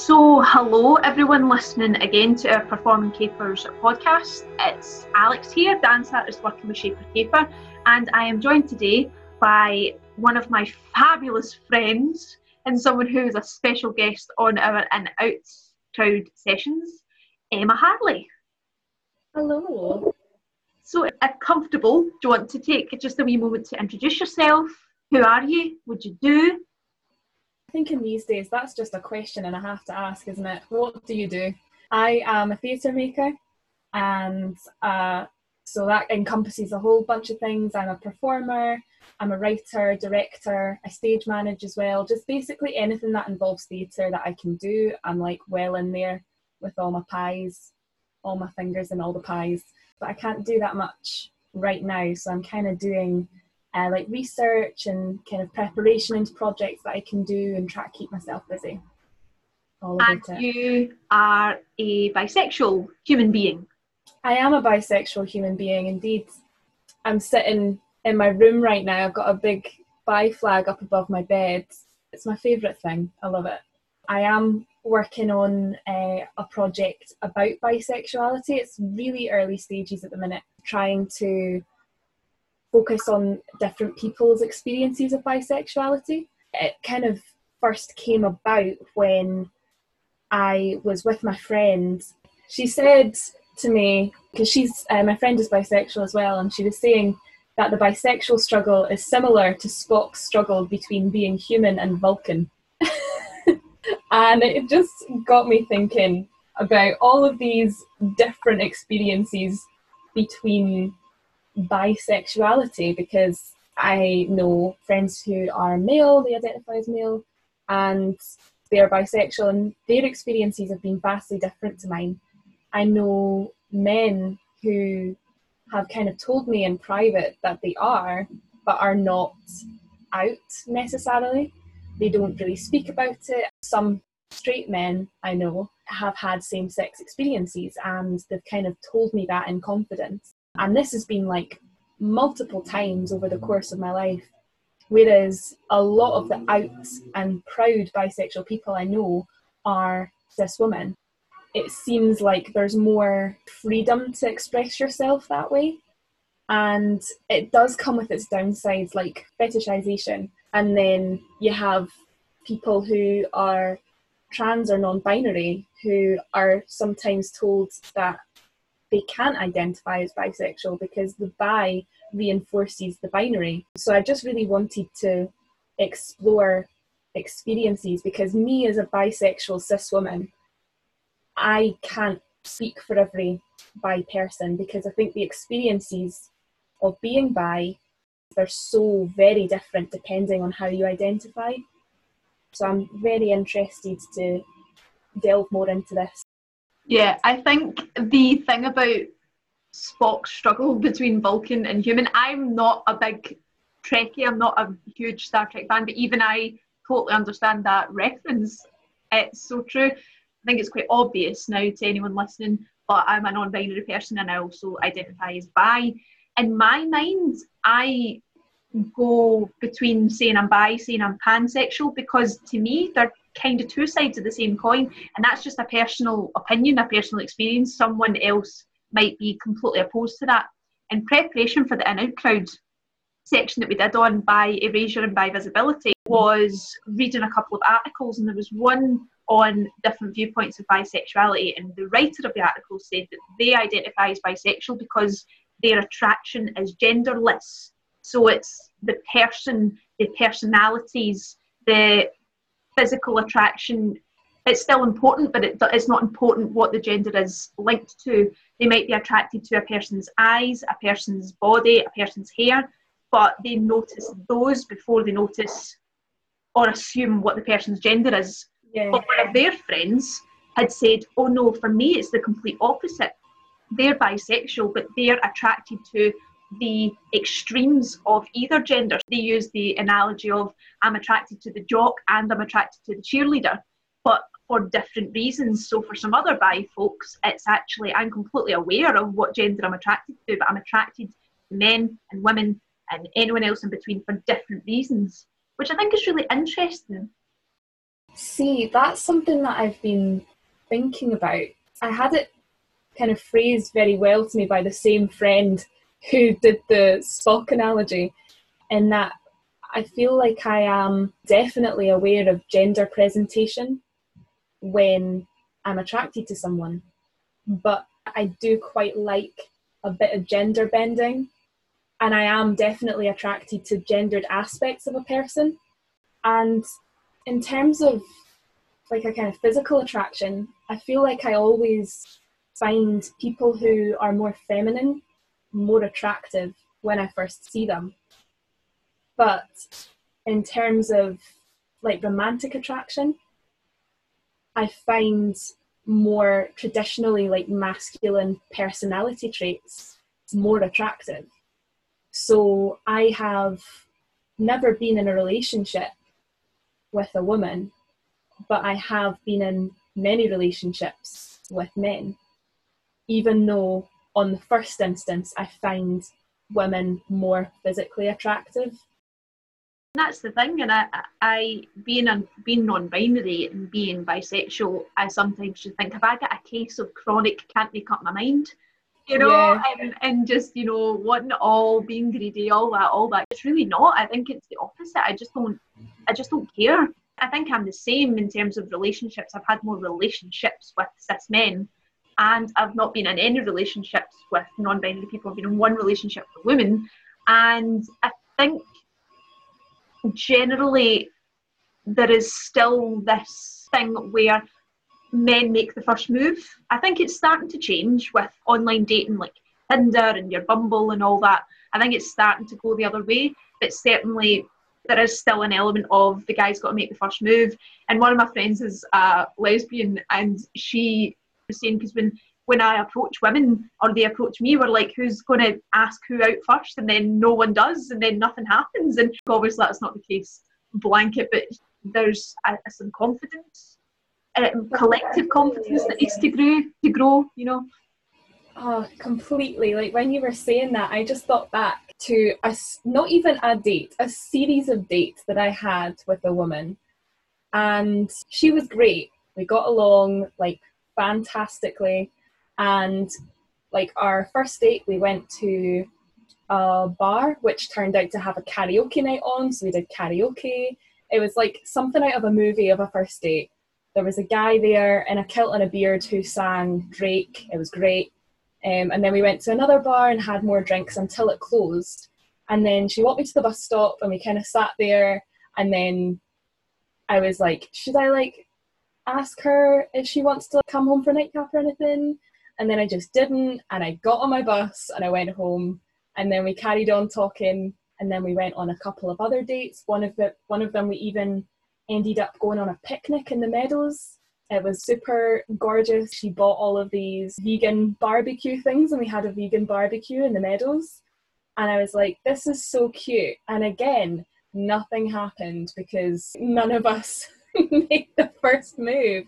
So, hello everyone listening again to our Performing Capers podcast. It's Alex here, dance artist working with Shaper Caper, and I am joined today by one of my fabulous friends and someone who is a special guest on our In Out Crowd sessions, Emma Harley. Hello. So, if comfortable, do you want to take just a wee moment to introduce yourself? Who are you? What do you do? I think in these days that's just a question and I have to ask, isn't it? What do you do? I am a theatre maker and uh, so that encompasses a whole bunch of things. I'm a performer, I'm a writer, director, I stage manage as well. Just basically anything that involves theatre that I can do, I'm like well in there with all my pies, all my fingers and all the pies. But I can't do that much right now, so I'm kind of doing uh, like research and kind of preparation into projects that I can do and try to keep myself busy. and you are a bisexual human being. I am a bisexual human being, indeed. I'm sitting in my room right now. I've got a big bi flag up above my bed. It's my favourite thing. I love it. I am working on uh, a project about bisexuality. It's really early stages at the minute, trying to focus on different people's experiences of bisexuality. It kind of first came about when I was with my friend. She said to me, because she's uh, my friend is bisexual as well, and she was saying that the bisexual struggle is similar to Spock's struggle between being human and Vulcan. and it just got me thinking about all of these different experiences between bisexuality because I know friends who are male, they identify as male, and they're bisexual, and their experiences have been vastly different to mine. I know men who have kind of told me in private that they are, but are not out necessarily. They don't really speak about it. Some straight men I know have had same sex experiences and they've kind of told me that in confidence. And this has been like multiple times over the course of my life. Whereas a lot of the out and proud bisexual people I know are cis women. It seems like there's more freedom to express yourself that way. And it does come with its downsides, like fetishization. And then you have people who are trans or non binary who are sometimes told that they can't identify as bisexual because the bi reinforces the binary. So I just really wanted to explore experiences because me as a bisexual cis woman, I can't speak for every bi person because I think the experiences of being bi they're so very different depending on how you identify. So I'm very interested to delve more into this. Yeah, I think the thing about Spock's struggle between Vulcan and human, I'm not a big Trekkie, I'm not a huge Star Trek fan, but even I totally understand that reference. It's so true. I think it's quite obvious now to anyone listening, but I'm a non binary person and I also identify as bi. In my mind, I go between saying I'm bi, saying I'm pansexual, because to me, they're kind of two sides of the same coin, and that's just a personal opinion, a personal experience. Someone else might be completely opposed to that. In preparation for the in out crowd section that we did on bi erasure and bi visibility, was reading a couple of articles, and there was one on different viewpoints of bisexuality, and the writer of the article said that they identify as bisexual because their attraction is genderless. So it's the person, the personalities, the physical attraction it's still important, but it, it's not important what the gender is linked to. They might be attracted to a person's eyes, a person's body, a person's hair, but they notice those before they notice or assume what the person's gender is. Yeah. But one of their friends had said, Oh no, for me it's the complete opposite. They're bisexual, but they're attracted to the extremes of either gender. They use the analogy of I'm attracted to the jock and I'm attracted to the cheerleader, but for different reasons. So for some other bi folks, it's actually I'm completely aware of what gender I'm attracted to, but I'm attracted to men and women and anyone else in between for different reasons, which I think is really interesting. See, that's something that I've been thinking about. I had it kind of phrased very well to me by the same friend who did the Spock analogy, in that I feel like I am definitely aware of gender presentation when I'm attracted to someone, but I do quite like a bit of gender bending, and I am definitely attracted to gendered aspects of a person. And in terms of like a kind of physical attraction, I feel like I always find people who are more feminine more attractive when I first see them. But in terms of like romantic attraction, I find more traditionally like masculine personality traits more attractive. So I have never been in a relationship with a woman, but I have been in many relationships with men, even though on the first instance I find women more physically attractive. That's the thing, and I, I being un, being non-binary and being bisexual, I sometimes just think, have I got a case of chronic can't make up my mind? you know, yeah. and, and just, you know, wanting all, being greedy, all that, all that. It's really not. I think it's the opposite. I just don't, I just don't care. I think I'm the same in terms of relationships. I've had more relationships with cis men, and I've not been in any relationships with non-binary people. I've been in one relationship with women, and I think generally there is still this thing where men make the first move. I think it's starting to change with online dating like Tinder and your Bumble and all that. I think it's starting to go the other way, but certainly there is still an element of the guy's got to make the first move. And one of my friends is a lesbian, and she saying because when when I approach women or they approach me, we're like, who's going to ask who out first? And then no one does, and then nothing happens. And obviously that's not the case blanket, but there's some confidence um, collective confidence that needs to grow, to grow, you know. Oh, completely. Like when you were saying that, I just thought back to a, not even a date, a series of dates that I had with a woman. And she was great. We got along like fantastically. And like our first date, we went to a bar which turned out to have a karaoke night on. So we did karaoke. It was like something out of a movie of a first date there was a guy there in a kilt and a beard who sang Drake. It was great. Um, and then we went to another bar and had more drinks until it closed. And then she walked me to the bus stop and we kind of sat there. And then I was like, should I like ask her if she wants to come home for a nightcap or anything? And then I just didn't. And I got on my bus and I went home. And then we carried on talking. And then we went on a couple of other dates. One of the one of them we even ended up going on a picnic in the meadows. It was super gorgeous. She bought all of these vegan barbecue things, and we had a vegan barbecue in the meadows. And I was like, this is so cute. And again, nothing happened because none of us made the first move.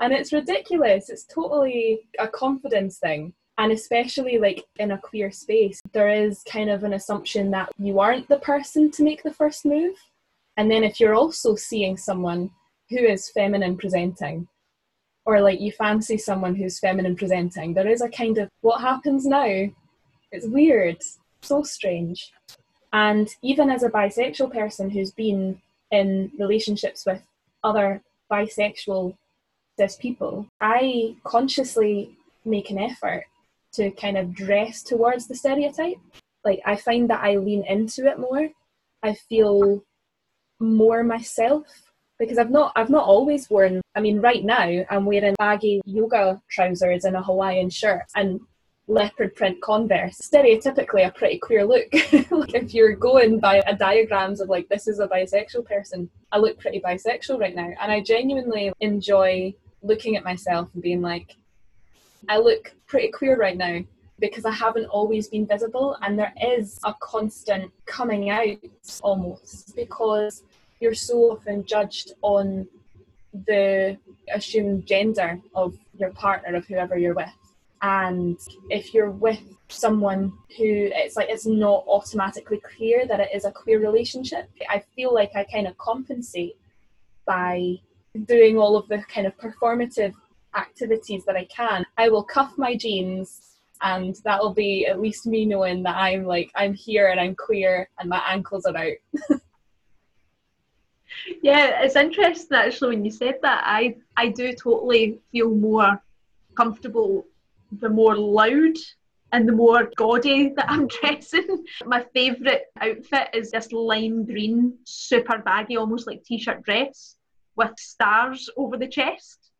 And it's ridiculous. It's totally a confidence thing. And especially like in a queer space, there is kind of an assumption that you aren't the person to make the first move. And then if you're also seeing someone who is feminine presenting, or like you fancy someone who's feminine presenting, there is a kind of what happens now? It's weird, so strange. And even as a bisexual person who's been in relationships with other bisexual cis people, I consciously make an effort to kind of dress towards the stereotype. Like I find that I lean into it more. I feel more myself because I've not I've not always worn I mean right now I'm wearing baggy yoga trousers and a Hawaiian shirt and leopard print converse. Stereotypically a pretty queer look. Like if you're going by a diagrams of like this is a bisexual person I look pretty bisexual right now. And I genuinely enjoy looking at myself and being like I look pretty queer right now because I haven't always been visible and there is a constant coming out almost because you're so often judged on the assumed gender of your partner, of whoever you're with. And if you're with someone who it's like it's not automatically clear that it is a queer relationship, I feel like I kind of compensate by doing all of the kind of performative activities that I can, I will cuff my jeans and that'll be at least me knowing that I'm like I'm here and I'm queer and my ankles are out. yeah, it's interesting actually when you said that. I I do totally feel more comfortable the more loud and the more gaudy that I'm dressing. My favourite outfit is this lime green, super baggy, almost like t-shirt dress with stars over the chest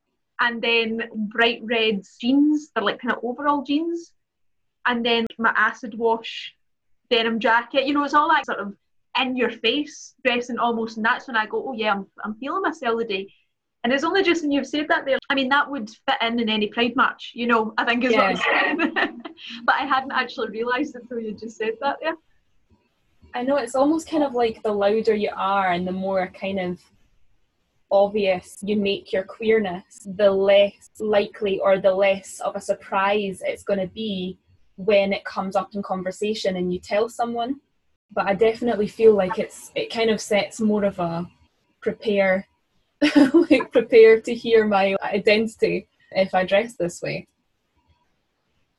and then bright red jeans. They're like kind of overall jeans, and then my acid wash denim jacket. You know, it's all that sort of in your face dressing almost, and that's when I go, oh yeah, I'm, I'm feeling myself today. And it's only just when you've said that there. I mean, that would fit in in any Pride march, you know. I think is what I'm saying. but I hadn't actually realised it until you just said that there. I know it's almost kind of like the louder you are and the more kind of obvious you make your queerness, the less likely or the less of a surprise it's going to be when it comes up in conversation and you tell someone. But I definitely feel like it's it kind of sets more of a prepare like prepare to hear my identity if I dress this way.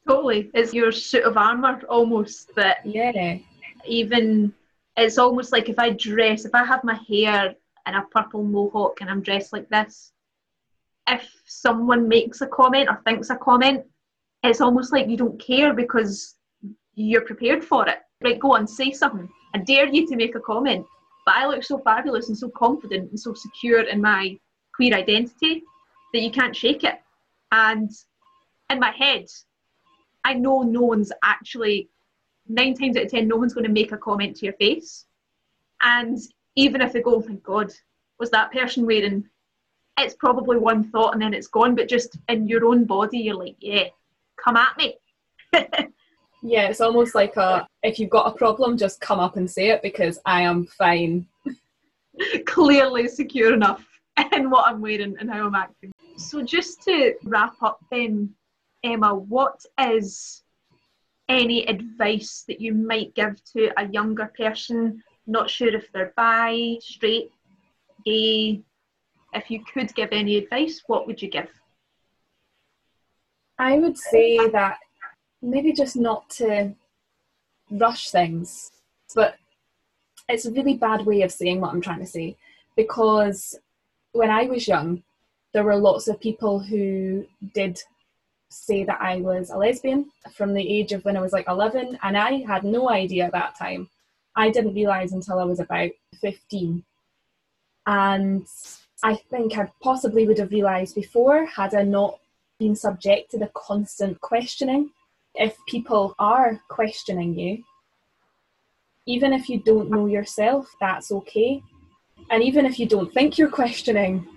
Totally. It's your suit of armour almost that Yeah. Even it's almost like if I dress if I have my hair in a purple mohawk and I'm dressed like this, if someone makes a comment or thinks a comment, it's almost like you don't care because you're prepared for it. Right, go on, say something. I dare you to make a comment. But I look so fabulous and so confident and so secure in my queer identity that you can't shake it. And in my head, I know no one's actually, nine times out of ten, no one's going to make a comment to your face. And even if they go, oh my God, was that person wearing? It's probably one thought and then it's gone, but just in your own body, you're like, yeah, come at me. yeah, it's almost like a if you've got a problem, just come up and say it because I am fine. Clearly secure enough in what I'm wearing and how I'm acting. So, just to wrap up, then, Emma, what is any advice that you might give to a younger person not sure if they're bi, straight, gay. If you could give any advice, what would you give? I would say that maybe just not to rush things, but it's a really bad way of saying what I'm trying to say because when I was young, there were lots of people who did say that I was a lesbian from the age of when I was like 11, and I had no idea at that time. I didn't realise until I was about 15. And I think I possibly would have realised before had I not been subject to the constant questioning. If people are questioning you, even if you don't know yourself, that's okay. And even if you don't think you're questioning,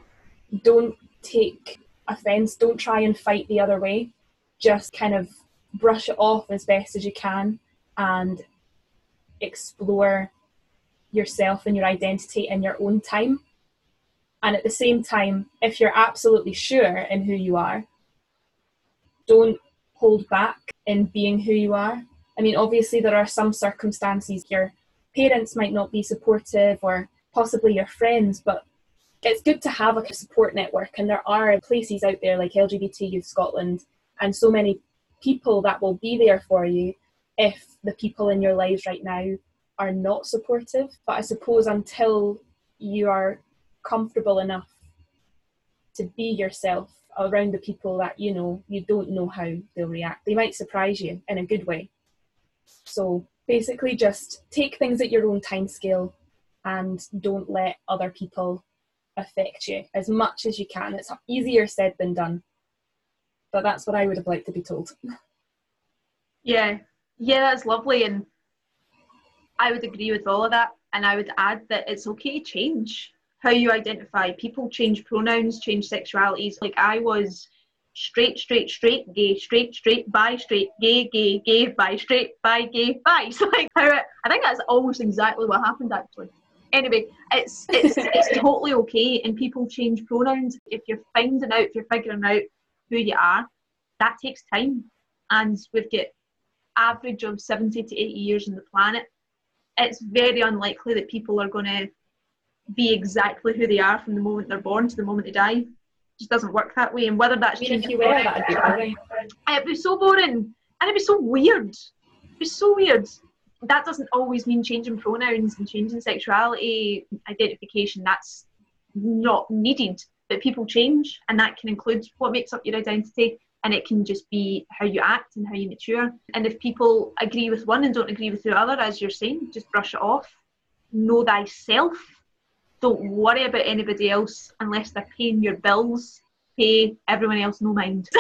don't take offence, don't try and fight the other way. Just kind of brush it off as best as you can and explore yourself and your identity in your own time. And at the same time, if you're absolutely sure in who you are, don't hold back in being who you are. I mean, obviously, there are some circumstances your parents might not be supportive or possibly your friends, but it's good to have a support network. And there are places out there like LGBT Youth Scotland and so many people that will be there for you if the people in your lives right now are not supportive. But I suppose until you are comfortable enough to be yourself around the people that you know, you don't know how they'll react. They might surprise you in a good way. So basically, just take things at your own time scale and don't let other people affect you as much as you can. It's easier said than done. But that's what I would have liked to be told. Yeah, yeah, that's lovely. And I would agree with all of that. And I would add that it's okay to change how you identify. People change pronouns, change sexualities. Like I was straight, straight, straight, gay, straight, straight, bi, straight, gay, gay, gay, bi, straight, bi, gay, bi. So like how I think that's almost exactly what happened actually. Anyway, it's it's it's totally okay and people change pronouns. If you're finding out, if you're figuring out who you are, that takes time. And we've got average of 70 to 80 years on the planet, it's very unlikely that people are going to be exactly who they are from the moment they're born to the moment they die. It just doesn't work that way. And whether that's I mean, if you were, that'd be boring. It'd be so boring, and it'd be so weird. It'd be so weird. That doesn't always mean changing pronouns and changing sexuality identification. That's not needed. But people change, and that can include what makes up your identity, and it can just be how you act and how you mature. And if people agree with one and don't agree with the other, as you're saying, just brush it off. Know thyself. Don't worry about anybody else unless they're paying your bills. Pay everyone else no mind.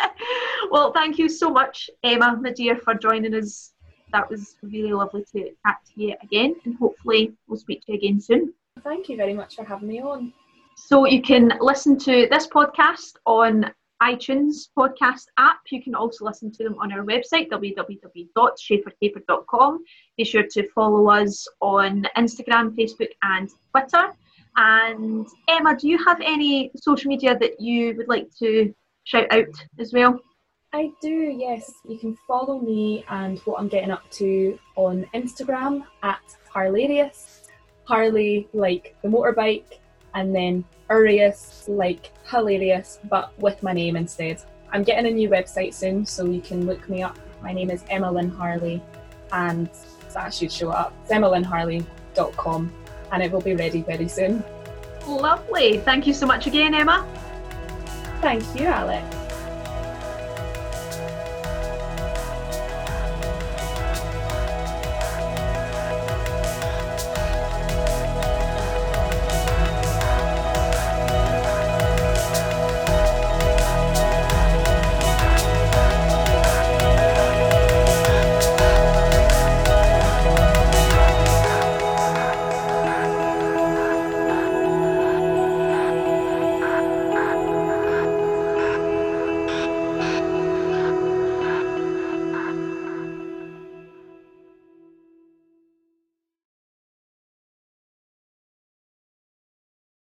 well, thank you so much, Emma, my dear, for joining us. That was really lovely to chat to you again, and hopefully we'll speak to you again soon. Thank you very much for having me on. So you can listen to this podcast on iTunes podcast app. You can also listen to them on our website, www.shapercaper.com. Be sure to follow us on Instagram, Facebook, and Twitter. And Emma, do you have any social media that you would like to shout out as well? I do, yes. You can follow me and what I'm getting up to on Instagram at Harlarious. Harley like the motorbike, and then Urious like hilarious, but with my name instead. I'm getting a new website soon, so you can look me up. My name is Emma Lynn Harley, and that should show up. It's emmalynharley.com, and it will be ready very soon. Lovely. Thank you so much again, Emma. Thank you, Alex.